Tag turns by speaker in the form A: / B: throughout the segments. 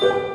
A: Thank you.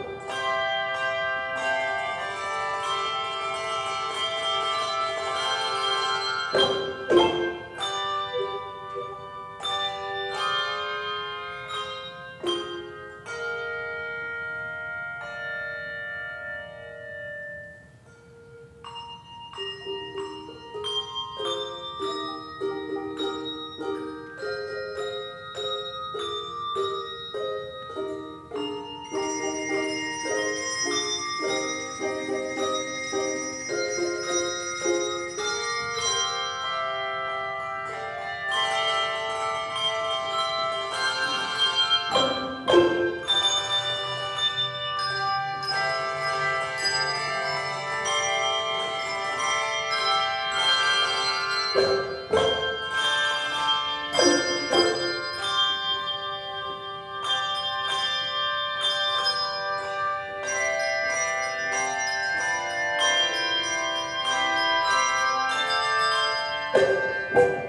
A: Música